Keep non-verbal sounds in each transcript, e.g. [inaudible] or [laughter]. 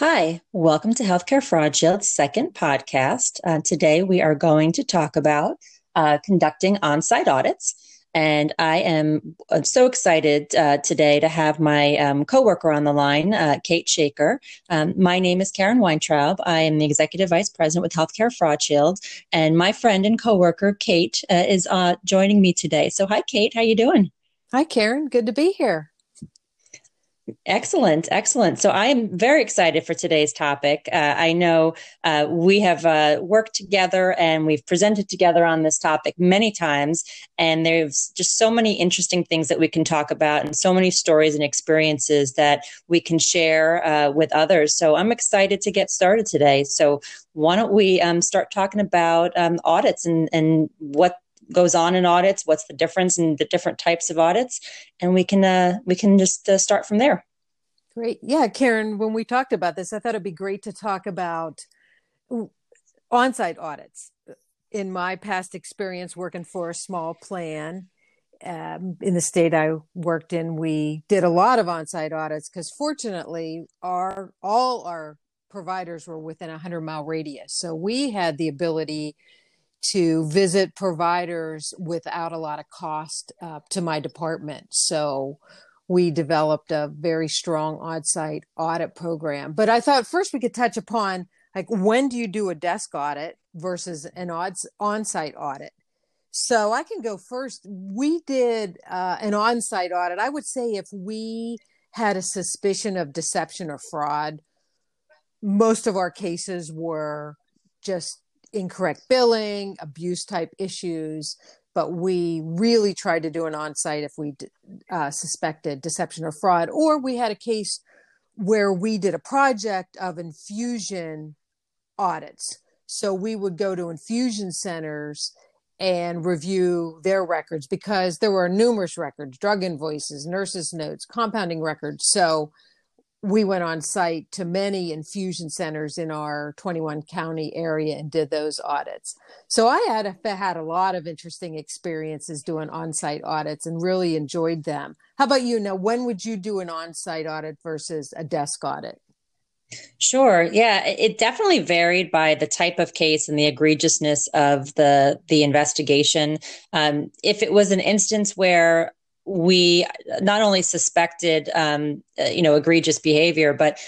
Hi, welcome to Healthcare Fraud Shield's second podcast. Uh, today we are going to talk about uh, conducting on site audits. And I am uh, so excited uh, today to have my um, coworker on the line, uh, Kate Shaker. Um, my name is Karen Weintraub. I am the Executive Vice President with Healthcare Fraud Shield. And my friend and coworker, Kate, uh, is joining me today. So hi, Kate. How you doing? Hi, Karen. Good to be here. Excellent, excellent. So I am very excited for today's topic. Uh, I know uh, we have uh, worked together and we've presented together on this topic many times, and there's just so many interesting things that we can talk about, and so many stories and experiences that we can share uh, with others. So I'm excited to get started today. So why don't we um, start talking about um, audits and and what goes on in audits what's the difference in the different types of audits and we can uh, we can just uh, start from there. Great. Yeah karen when we talked about this i thought it'd be great to talk about on-site audits. In my past experience working for a small plan um, in the state I worked in, we did a lot of on-site audits because fortunately, our all our providers were within a hundred mile radius, so we had the ability to visit providers without a lot of cost uh, to my department. So we developed a very strong on-site audit program. But I thought first we could touch upon like when do you do a desk audit versus an odds on-site audit. So I can go first. We did uh, an on-site audit. I would say if we had a suspicion of deception or fraud, most of our cases were just incorrect billing, abuse type issues. But we really tried to do an on site if we uh, suspected deception or fraud, or we had a case where we did a project of infusion audits. So we would go to infusion centers and review their records because there were numerous records drug invoices, nurses' notes, compounding records. So we went on site to many infusion centers in our 21 county area and did those audits. So I had a, had a lot of interesting experiences doing on-site audits and really enjoyed them. How about you? Now, when would you do an on-site audit versus a desk audit? Sure. Yeah, it definitely varied by the type of case and the egregiousness of the the investigation. Um, if it was an instance where we not only suspected, um, uh, you know, egregious behavior, but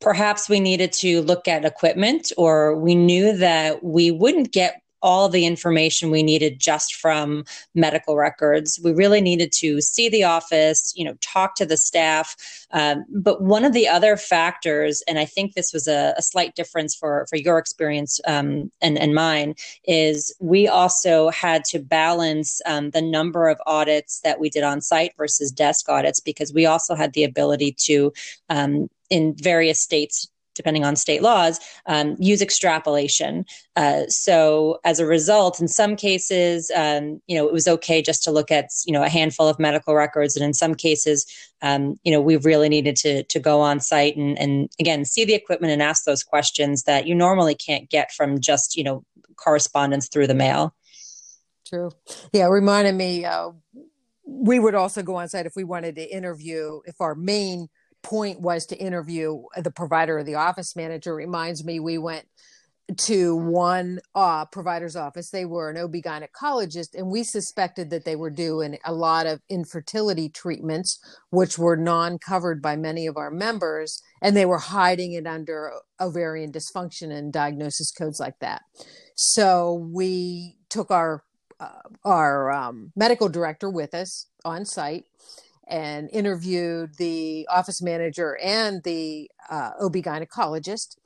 perhaps we needed to look at equipment or we knew that we wouldn't get all the information we needed just from medical records. We really needed to see the office, you know, talk to the staff. Um, but one of the other factors, and I think this was a, a slight difference for for your experience um, and and mine, is we also had to balance um, the number of audits that we did on site versus desk audits because we also had the ability to um, in various states depending on state laws, um, use extrapolation. Uh, so as a result, in some cases, um, you know, it was okay just to look at, you know, a handful of medical records. And in some cases, um, you know, we really needed to, to go on site and, and again, see the equipment and ask those questions that you normally can't get from just, you know, correspondence through the mail. True. Yeah. Reminded me, uh, we would also go on site if we wanted to interview, if our main point was to interview the provider or the office manager reminds me we went to one uh, provider's office. They were an OB gynecologist, and we suspected that they were doing a lot of infertility treatments, which were non covered by many of our members, and they were hiding it under ovarian dysfunction and diagnosis codes like that. So we took our uh, our um, medical director with us on site and interviewed the office manager and the uh, OB gynecologist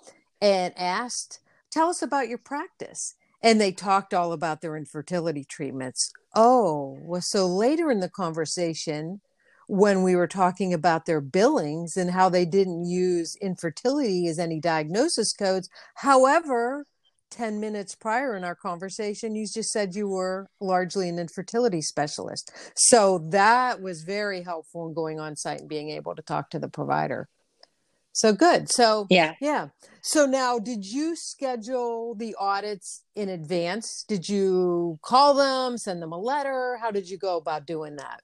and asked, Tell us about your practice. And they talked all about their infertility treatments. Oh, well, so later in the conversation, when we were talking about their billings and how they didn't use infertility as any diagnosis codes. However, 10 minutes prior in our conversation, you just said you were largely an infertility specialist. So that was very helpful in going on site and being able to talk to the provider. So good. So, yeah. Yeah. So now, did you schedule the audits in advance? Did you call them, send them a letter? How did you go about doing that?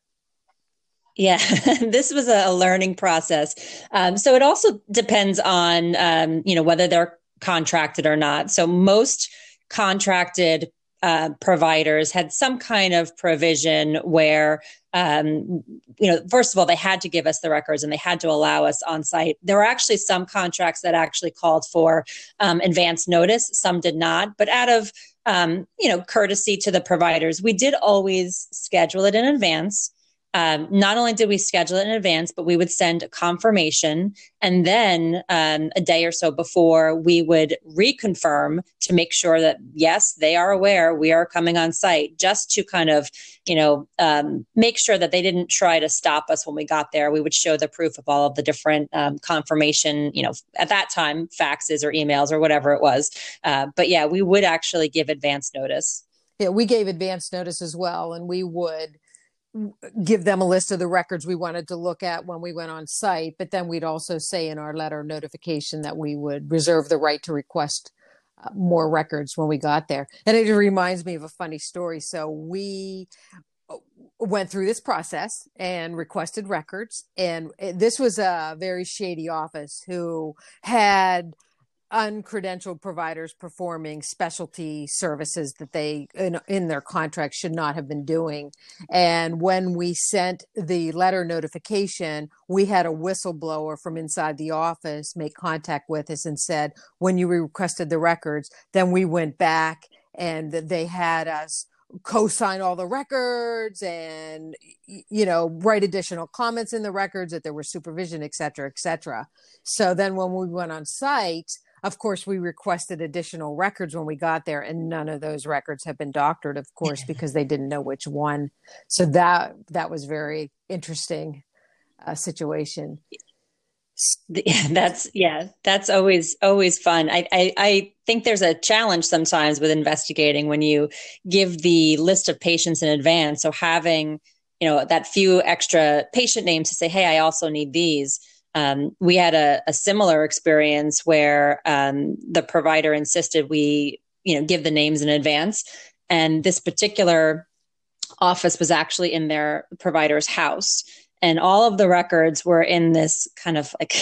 Yeah, [laughs] this was a learning process. Um, so it also depends on, um, you know, whether they're contracted or not. So most contracted uh, providers had some kind of provision where um, you know, first of all, they had to give us the records and they had to allow us on site. There were actually some contracts that actually called for um, advance notice. Some did not, but out of um, you know courtesy to the providers, we did always schedule it in advance um, not only did we schedule it in advance, but we would send a confirmation. And then um, a day or so before, we would reconfirm to make sure that, yes, they are aware we are coming on site, just to kind of, you know, um, make sure that they didn't try to stop us when we got there. We would show the proof of all of the different um, confirmation, you know, at that time, faxes or emails or whatever it was. Uh, but yeah, we would actually give advance notice. Yeah, we gave advance notice as well. And we would give them a list of the records we wanted to look at when we went on site but then we'd also say in our letter notification that we would reserve the right to request uh, more records when we got there. And it reminds me of a funny story. So we uh, went through this process and requested records. And this was a very shady office who had uncredentialed providers performing specialty services that they in, in, their contract should not have been doing. And when we sent the letter notification we had a whistleblower from inside the office make contact with us and said when you requested the records then we went back and they had us co-sign all the records and you know write additional comments in the records that there was supervision et cetera et cetera. So then when we went on site of course, we requested additional records when we got there, and none of those records have been doctored, of course, because they didn't know which one. So that that was very interesting uh, situation. [laughs] That's yeah, that's always always fun. I, I I think there's a challenge sometimes with investigating when you give the list of patients in advance. So having you know that few extra patient names to say, hey, I also need these um, we had a, a, similar experience where um, the provider insisted we, you know, give the names in advance, and this particular office was actually in their provider's house. And all of the records were in this kind of like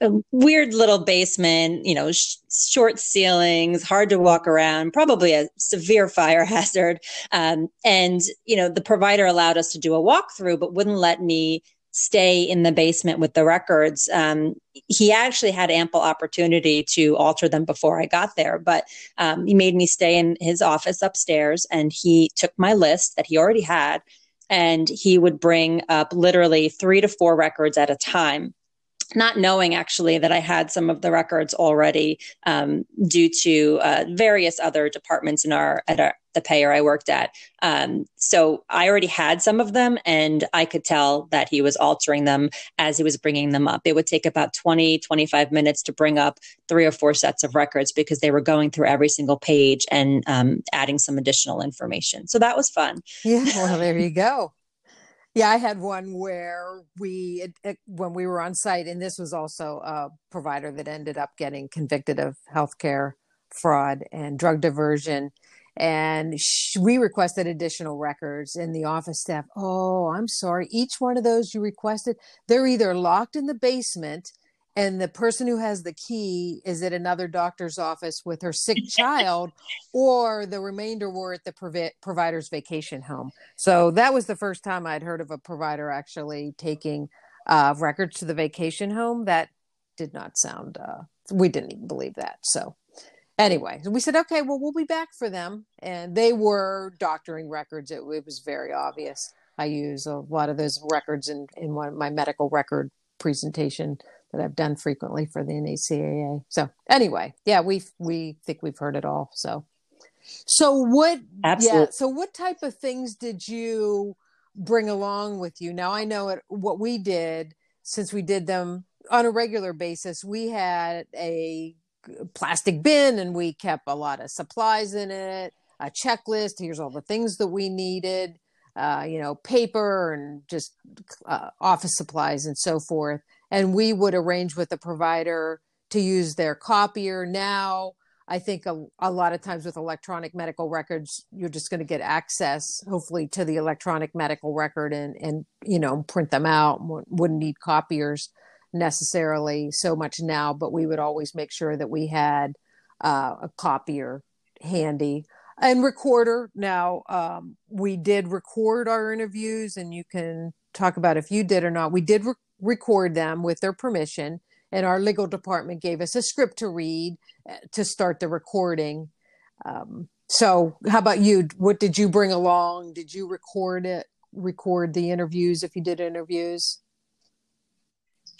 [laughs] weird little basement you know sh- short ceilings hard to walk around probably a severe [laughs] fire hazard. Um, and you know the provider allowed us to do a walkthrough but wouldn't let me stay in the basement with the records. Um, he actually had ample opportunity to alter them before I got there, but um, he made me stay in his office upstairs and he took my list that he already had and he would bring up literally three to four records at a time not knowing actually that I had some of the records already um, due to uh, various other departments in our at our, the payer I worked at. Um, so I already had some of them, and I could tell that he was altering them as he was bringing them up. It would take about 20, 25 minutes to bring up three or four sets of records because they were going through every single page and um, adding some additional information. So that was fun. Yeah, well, there you go. Yeah, I had one where we, it, it, when we were on site, and this was also a provider that ended up getting convicted of healthcare fraud and drug diversion. And sh- we requested additional records, and the office staff, oh, I'm sorry. Each one of those you requested, they're either locked in the basement and the person who has the key is at another doctor's office with her sick [laughs] child or the remainder were at the provi- provider's vacation home. So that was the first time i'd heard of a provider actually taking uh, records to the vacation home. That did not sound uh, we didn't even believe that. So anyway we said okay well we'll be back for them and they were doctoring records it, it was very obvious i use a lot of those records in, in one, of my medical record presentation that I've done frequently for the NHCAA. So anyway, yeah, we we think we've heard it all. So, so what? Absolutely. Yeah. So what type of things did you bring along with you? Now I know it, what we did since we did them on a regular basis. We had a plastic bin and we kept a lot of supplies in it. A checklist. Here's all the things that we needed. Uh, you know, paper and just uh, office supplies and so forth and we would arrange with the provider to use their copier. Now, I think a, a lot of times with electronic medical records, you're just going to get access, hopefully, to the electronic medical record and, and you know, print them out. Wouldn't need copiers necessarily so much now, but we would always make sure that we had uh, a copier handy and recorder. Now, um, we did record our interviews, and you can talk about if you did or not. We did re- record them with their permission and our legal department gave us a script to read uh, to start the recording. Um, so, how about you? What did you bring along? Did you record it? Record the interviews if you did interviews?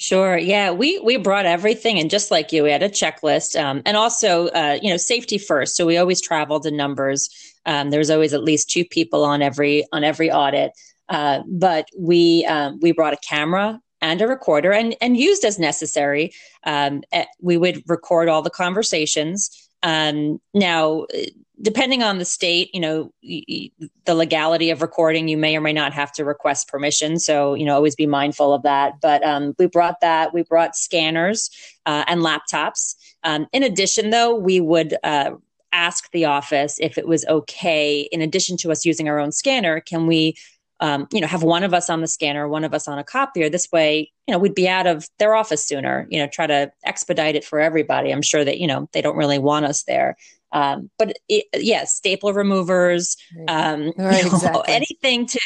Sure. Yeah, we we brought everything, and just like you, we had a checklist, um, and also, uh, you know, safety first. So we always traveled in numbers. Um, always at least two people on every on every audit. Uh, but we um, we brought a camera and a recorder and, and used as necessary. Um, eh, we would record all the conversations. Um, now, depending on the state, you know, the legality of recording, you may or may not have to request permission. So, you know, always be mindful of that. But um, we brought that. We brought scanners uh, and laptops. Um, in addition, though, we would uh, ask the office if it was okay, in addition to us using our own scanner, can we um, you know, have one of us on the scanner, one of us on a copier. This way, you know, we'd be out of their office sooner. You know, try to expedite it for everybody. I'm sure that you know they don't really want us there. Um, but it, yes, yeah, staple removers, um, right, you know, exactly. anything to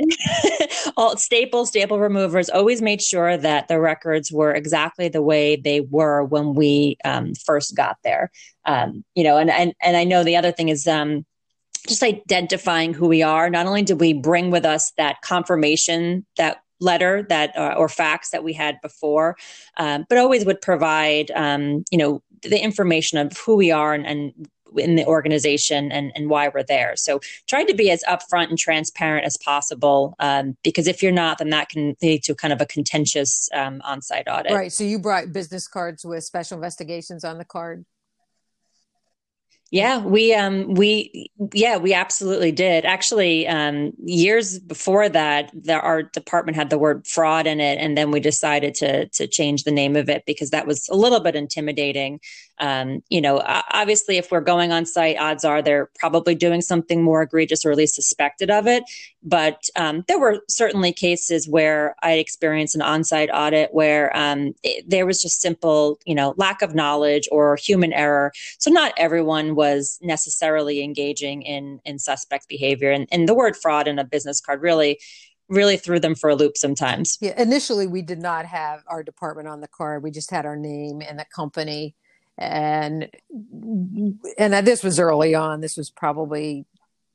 [laughs] all staple staple removers always made sure that the records were exactly the way they were when we um, first got there um, you know and, and and i know the other thing is um, just identifying who we are. Not only did we bring with us that confirmation, that letter that uh, or fax that we had before, um, but always would provide, um, you know, the information of who we are and, and in the organization and, and why we're there. So try to be as upfront and transparent as possible um, because if you're not, then that can lead to kind of a contentious um, on-site audit. Right. So you brought business cards with special investigations on the card. Yeah, we um we yeah, we absolutely did. Actually, um years before that, the, our department had the word fraud in it and then we decided to to change the name of it because that was a little bit intimidating. Um, you know, obviously if we're going on site, odds are they're probably doing something more egregious or at least suspected of it. But um, there were certainly cases where I experienced an on-site audit where um, it, there was just simple, you know, lack of knowledge or human error. So not everyone was necessarily engaging in in suspect behavior. And, and the word fraud in a business card really really threw them for a loop sometimes. Yeah, initially we did not have our department on the card. We just had our name and the company. And and this was early on. This was probably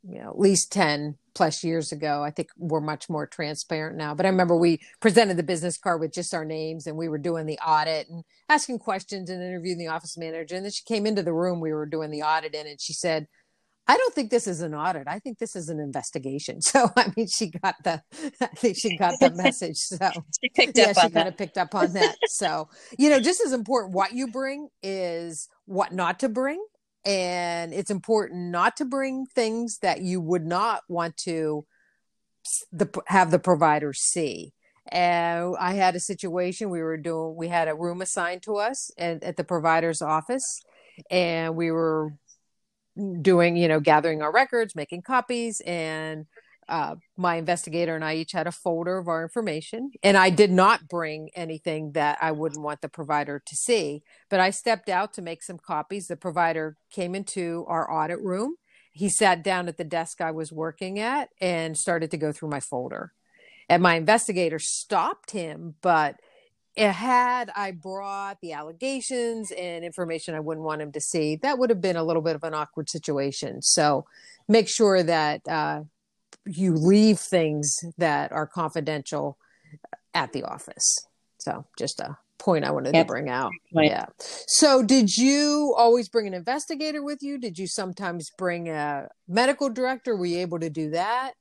you know at least 10 plus years ago. I think we're much more transparent now. But I remember we presented the business card with just our names and we were doing the audit and asking questions and interviewing the office manager. And then she came into the room we were doing the audit in and she said, I don't think this is an audit. I think this is an investigation. [laughs] So I mean, she got the, I think she got the message. So [laughs] she picked yeah, up. she kind of picked up [laughs] on that. So you know, just as important what you bring is what not to bring and it's important not to bring things that you would not want to the, have the provider see. And i had a situation we were doing we had a room assigned to us at, at the provider's office and we were doing you know gathering our records making copies and uh, my investigator and I each had a folder of our information. And I did not bring anything that I wouldn't want the provider to see, but I stepped out to make some copies. The provider came into our audit room. He sat down at the desk I was working at and started to go through my folder. And my investigator stopped him, but had I brought the allegations and information I wouldn't want him to see, that would have been a little bit of an awkward situation. So make sure that uh, you leave things that are confidential at the office. So just a point I wanted yep. to bring out. Right. Yeah. So did you always bring an investigator with you? Did you sometimes bring a medical director? Were you able to do that?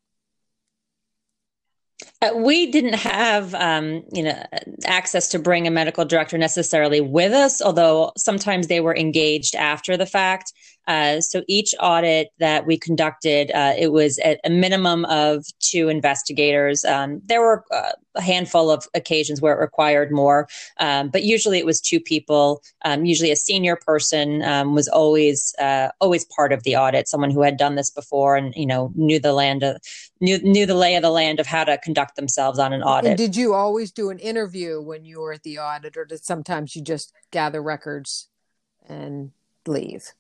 Uh, we didn't have, um, you know, access to bring a medical director necessarily with us, although sometimes they were engaged after the fact. Uh, so each audit that we conducted, uh, it was at a minimum of two investigators. Um, there were uh, a handful of occasions where it required more, um, but usually it was two people. Um, usually, a senior person um, was always uh, always part of the audit, someone who had done this before and you know knew the land of knew knew the lay of the land of how to conduct themselves on an audit. And did you always do an interview when you were at the audit, or did sometimes you just gather records and leave?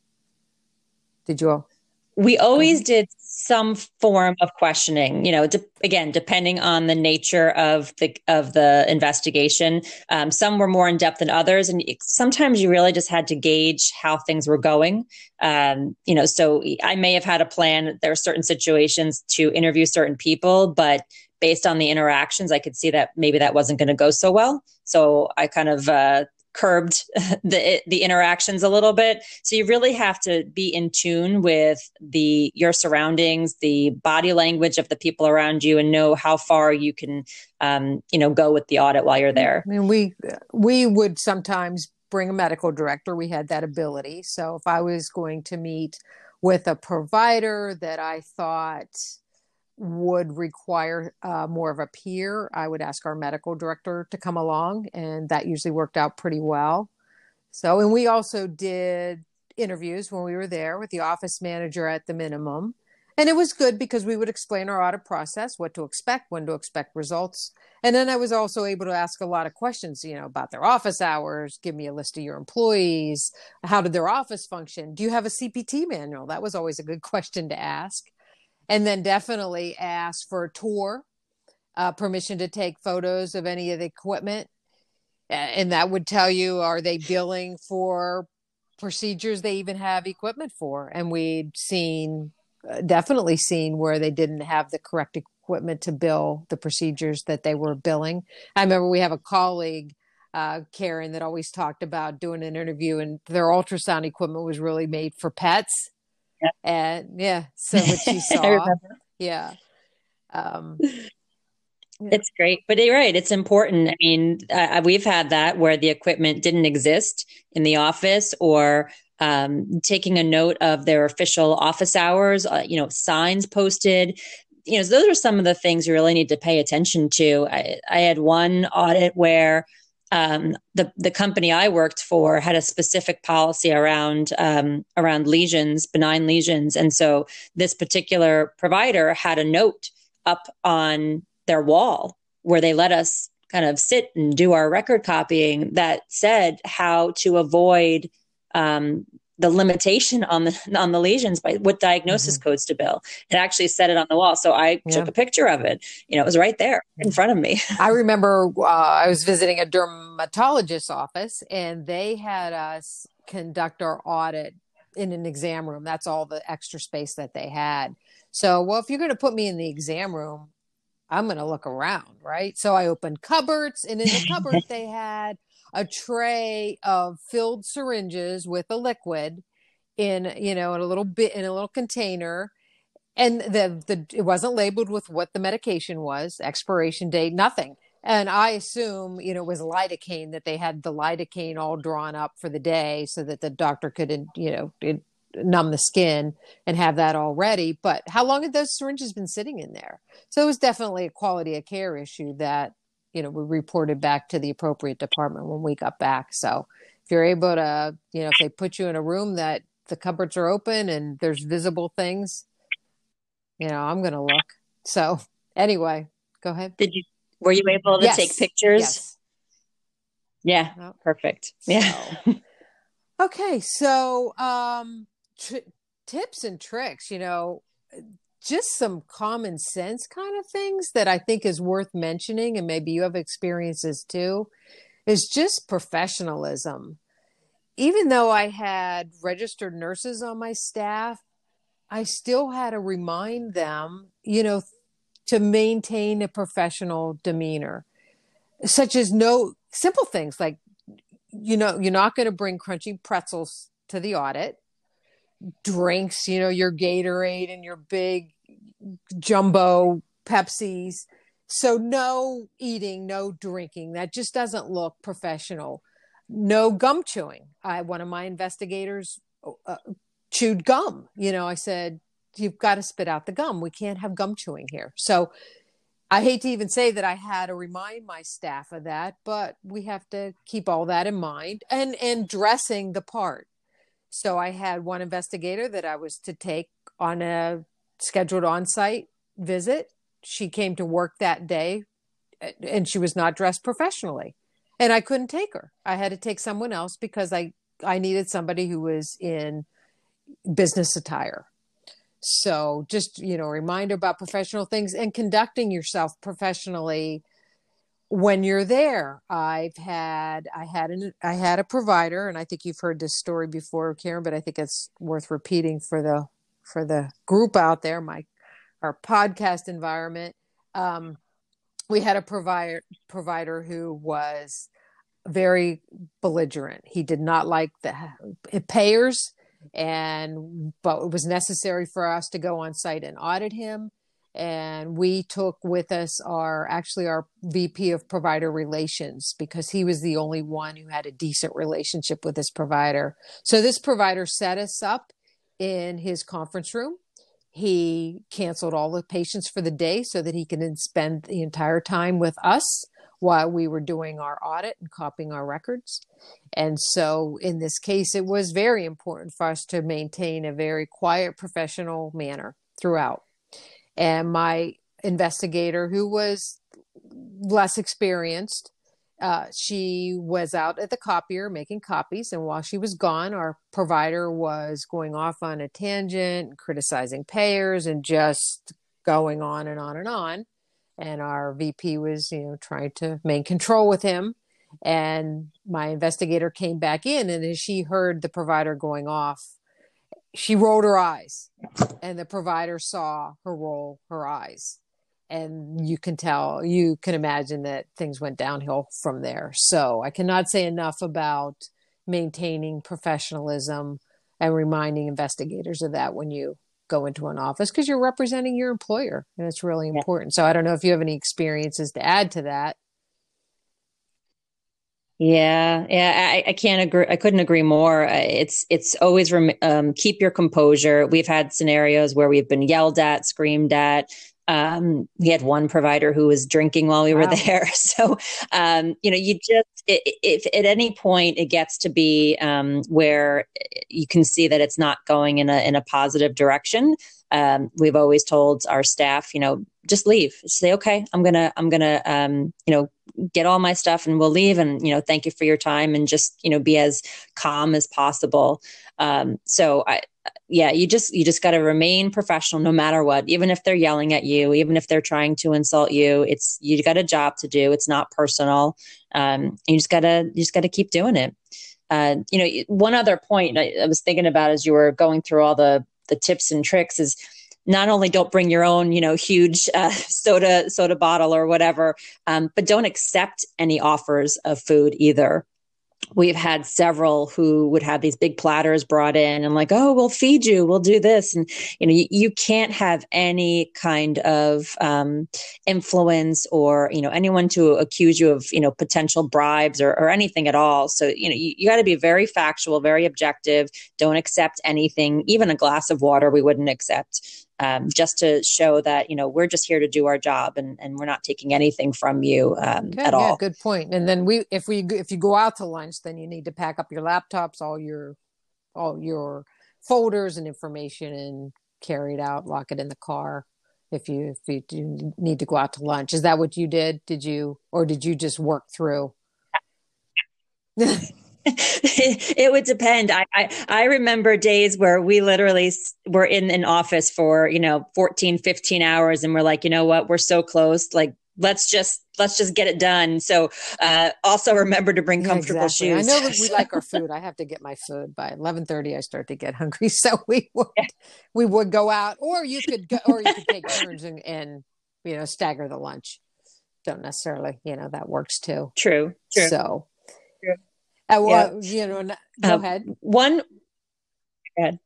Did you all? We always did some form of questioning. You know, de- again, depending on the nature of the of the investigation. Um, some were more in depth than others, and sometimes you really just had to gauge how things were going. Um, you know, so I may have had a plan. There are certain situations to interview certain people, but based on the interactions, I could see that maybe that wasn't going to go so well. So I kind of uh, curbed [laughs] the the interactions a little bit. So you really have to be in tune with the your surroundings the body language of the people around you and know how far you can um, you know go with the audit while you're there. I mean we we would sometimes bring a medical director. We had that ability. So if i was going to meet with a provider that i thought would require uh, more of a peer, I would ask our medical director to come along, and that usually worked out pretty well. So, and we also did interviews when we were there with the office manager at the minimum. And it was good because we would explain our audit process, what to expect, when to expect results. And then I was also able to ask a lot of questions, you know, about their office hours, give me a list of your employees, how did their office function? Do you have a CPT manual? That was always a good [laughs] question to ask and then definitely ask for a tour, uh, permission to take photos of any of the equipment. And that would tell you are they billing for procedures they even have equipment for? And we'd seen, uh, definitely seen where they didn't have the correct equipment to bill the procedures that they were billing. I remember we have a colleague uh, Karen that always talked about doing an interview and their ultrasound equipment was really made for pets yeah. and yeah so what [laughs] you saw yeah um it's great but you're right it's important. I mean uh, we've had that where the equipment didn't exist in the office or um, taking a note of their official office hours uh, you know signs posted. You know those are some of the things you really need to pay attention to. I, I had one audit where um, the the company I worked for had a specific policy around um, around lesions, benign lesions, and so this particular provider had a note up on their wall where they let us kind of sit and do our record copying that said how to avoid um, the limitation on the on the lesions by what diagnosis mm-hmm. codes to bill. It actually said it on the wall, so I yeah. took a picture of it. You know, it was right there in front of me. I [laughs] remember uh, I was visiting a dermatologist's office, and they had us conduct our audit in an exam room. That's all the extra space that they had. So, well, if you're going to put me in the exam room, I'm going to look around, right? So I opened cupboards, and in the cupboard [laughs] they had a tray of filled syringes with a liquid in you know in a little bit in a little container. And the the it wasn't labeled with what the medication was expiration date nothing. And i assume you know it was lidocaine that they had the lidocaine all drawn up for the day so that the doctor could you know numb the skin and have that all ready. But how long had those syringes been sitting in there? So it was definitely a quality of care issue that you know we reported back to the appropriate department when we got back so if you're able to you know if they put you in a room that the cupboards are open and there's visible things you know i'm gonna look so anyway go ahead did you were you able to yes. take pictures yes. yeah oh. perfect yeah so, okay so um t- tips and tricks you know just some common sense kind of things that I think is worth mentioning, and maybe you have experiences too, is just professionalism. Even though I had registered nurses on my staff, I still had to remind them, you know, to maintain a professional demeanor, such as no simple things like, you know, you're not going to bring crunchy pretzels to the audit drinks, you know, your Gatorade and your big jumbo Pepsis. So no eating, no drinking. That just doesn't look professional. No gum chewing. I one of my investigators uh, chewed gum. You know, I said, you've got to spit out the gum. We can't have gum chewing here. So I hate to even say that I had to remind my staff of that, but we have to keep all that in mind and and dressing the part. So I had one investigator that I was to take on a scheduled on-site visit. She came to work that day and she was not dressed professionally. And I couldn't take her. I had to take someone else because I I needed somebody who was in business attire. So just, you know, reminder about professional things and conducting yourself professionally when you're there. I've had I had an I had a provider and I think you've heard this story before, Karen, but I think it's worth repeating for the for the group out there, my our podcast environment. Um, we had a provider provider who was very belligerent. He did not like the payers and but it was necessary for us to go on site and audit him and we took with us our actually our VP of provider relations because he was the only one who had a decent relationship with this provider. So this provider set us up in his conference room. He canceled all the patients for the day so that he can spend the entire time with us while we were doing our audit and copying our records. And so in this case, it was very important for us to maintain a very quiet, professional manner throughout. And my investigator, who was less experienced, uh, she was out at the copier making copies. And while she was gone, our provider was going off on a tangent, criticizing payers, and just going on and on and on and our VP was, you know, trying to maintain control with him. And my investigator came back in, and as she heard the provider going off, she rolled her eyes, and the provider saw her roll her eyes. And you can tell, you can imagine that things went downhill from there. So I cannot say enough about maintaining professionalism and reminding investigators of that when you go into an office because you're representing your employer and it's really important. So I don't know if you have any experiences to add to that. Yeah, yeah, I, I, can't agree. I couldn't agree more. Uh, it's it's always rem- um, keep your composure. We've had scenarios where we've been yelled at, screamed at, um, we had one provider who was drinking while we wow. were there. [laughs] So, um, you know, you just, if at any point it gets to be um, where you can see that it's not going in a, in a positive direction, um, we've always told our staff, you know, just leave. Say, okay, I'm gonna, I'm gonna, um, you know, get all my stuff and we'll leave. And you know, thank you for your time and just, you know, be as calm as possible. Um, so I, yeah, you just you just got to remain professional no matter what. Even if they're yelling at you, even if they're trying to insult you, it's you got a job to do. It's not personal. Um, you just gotta you just gotta keep doing it. Uh, you know, one other point I, I was thinking about as you were going through all the the tips and tricks is not only don't bring your own you know huge uh, [laughs] soda soda bottle or whatever um, but don't accept any offers of food either. We've had several who would have these big platters brought in and like oh we'll feed you. We'll do this. And you know you, you can't have any kind of um, influence or you know anyone to accuse you of you know potential bribes or, or anything at all. So you know you, you got to be very factual very objective. Don't accept anything even a glass of water we wouldn't accept um, just to show that you know we're just here to do our job and, and we're not taking anything from you um, at all. Yeah, good point. And then we, if we, if you go out to lunch, then you need to pack up your laptops, all your, all your folders and information, and carry it out, lock it in the car. If you if you do need to go out to lunch, is that what you did? Did you or did you just work through? [laughs] it would depend. I, I, I remember days where we literally were in an office for, you know, 14, 15 hours and we're like, you know what, we're so close. Like, let's just, let's just get it done. So, uh, also remember to bring comfortable exactly. shoes. I know that we [laughs] like our food. I have to get my food by 1130. I start to get hungry. [laughs] So we would, yeah. we would go out or you could go, or you could take turns and, and, you know, stagger the lunch. Don't necessarily, you know, that works too. True. True. So, uh, well, yeah. you know, go uh, ahead. One. Go ahead.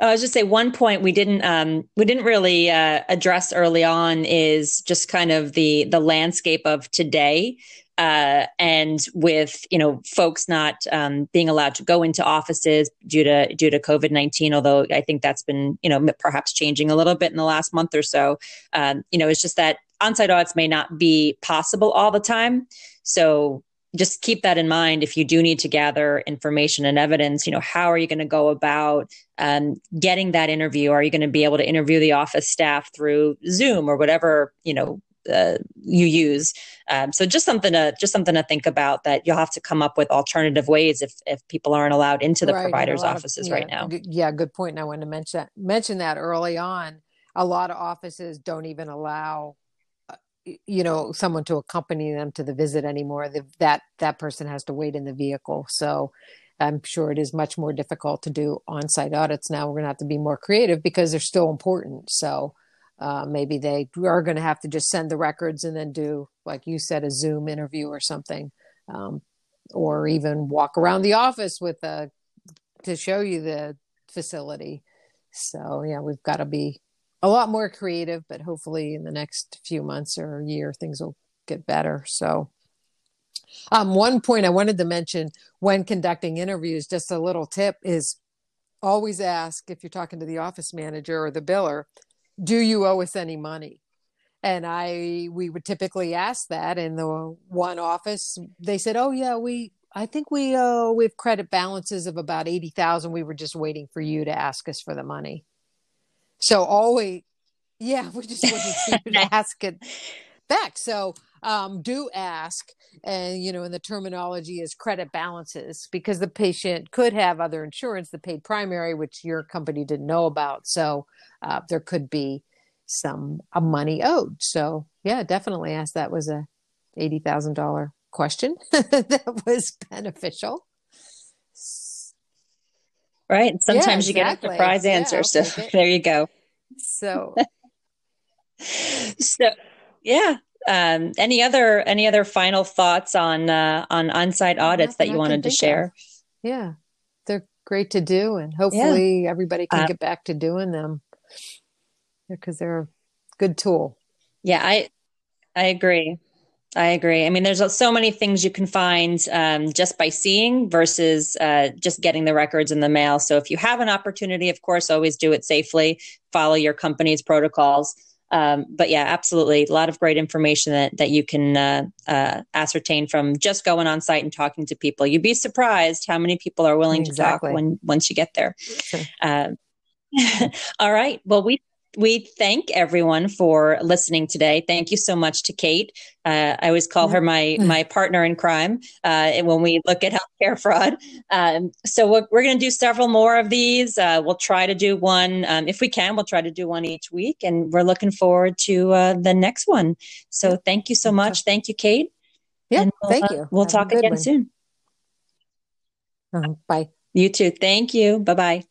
I was just say one point we didn't um, we didn't really uh, address early on is just kind of the the landscape of today. uh, and with you know folks not um, being allowed to go into offices due to due to COVID nineteen. Although I think that's been you know perhaps changing a little bit in the last month or so. Um, you know, it's just that on-site audits may not be possible all the time. So just keep that in mind. If you do need to gather information and evidence you know how are you going to go about um, getting that interview? Are you going to be able to interview the office staff through zoom or whatever you know uh, you use? Um, so just something to just something to think about that you'll have to come up with alternative ways if if people aren't allowed into the right, providers offices of, yeah, right now. yeah good point and i wanted to mention that mention that early on. A lot of offices don't even allow you know someone to accompany them to the visit anymore the, that that person has to wait in the vehicle. So i'm sure it is much more difficult to do on-site audits now. We're going to have to be more creative because they're still important. So uh, maybe they are going to have to just send the records and then do like you said a zoom interview or something um, or even walk around the office with a to show you the facility. So yeah we've got to be a lot more creative, but hopefully in the next few months or year, things will get better. So, um, one point I wanted to mention when conducting interviews, just a little tip is always ask if you're talking to the office manager or the biller, do you owe us any money? And I, we would typically ask that in the one office. They said, oh, yeah, we, I think we, uh, we have credit balances of about 80,000. We were just waiting for you to ask us for the money. So always, yeah, we just wanted to [laughs] ask it back. So um, do ask, and you know, and the terminology is credit balances because the patient could have other insurance that paid primary, which your company didn't know about. So uh, there could be some a money owed. So yeah, definitely ask. That was a eighty thousand dollar question [laughs] that was beneficial. Right. Sometimes yeah, exactly. you get a surprise answer. Yeah, so [laughs] there you go. So, so yeah. Um, any other any other final thoughts on uh, on on-site audits that you wanted to share? Of. Yeah, they're great to do, and hopefully yeah. everybody can uh, get back to doing them because they're a good tool. Yeah, I I agree. I agree. I mean, there's so many things you can find um, just by seeing versus uh, just getting the records in the mail. So if you have an opportunity, of course, always do it safely. Follow your company's protocols. Um, but yeah, absolutely, a lot of great information that that you can uh, uh, ascertain from just going on site and talking to people. You'd be surprised how many people are willing exactly. to talk when once you get there. Sure. Um, [laughs] all right. Well, we we thank everyone for listening today. Thank you so much to Kate. Uh, I always call her my my partner in crime uh, when we look at healthcare fraud. Um, so we're, we're going to do several more of these. Uh, we'll try to do one um, if we can. We'll try to do one each week, and we're looking forward to uh, the next one. So thank you so much. Thank you, Kate. Yeah, we'll, thank uh, you. We'll Have talk again one. soon. Uh-huh. bye. You too. Thank you. Bye bye.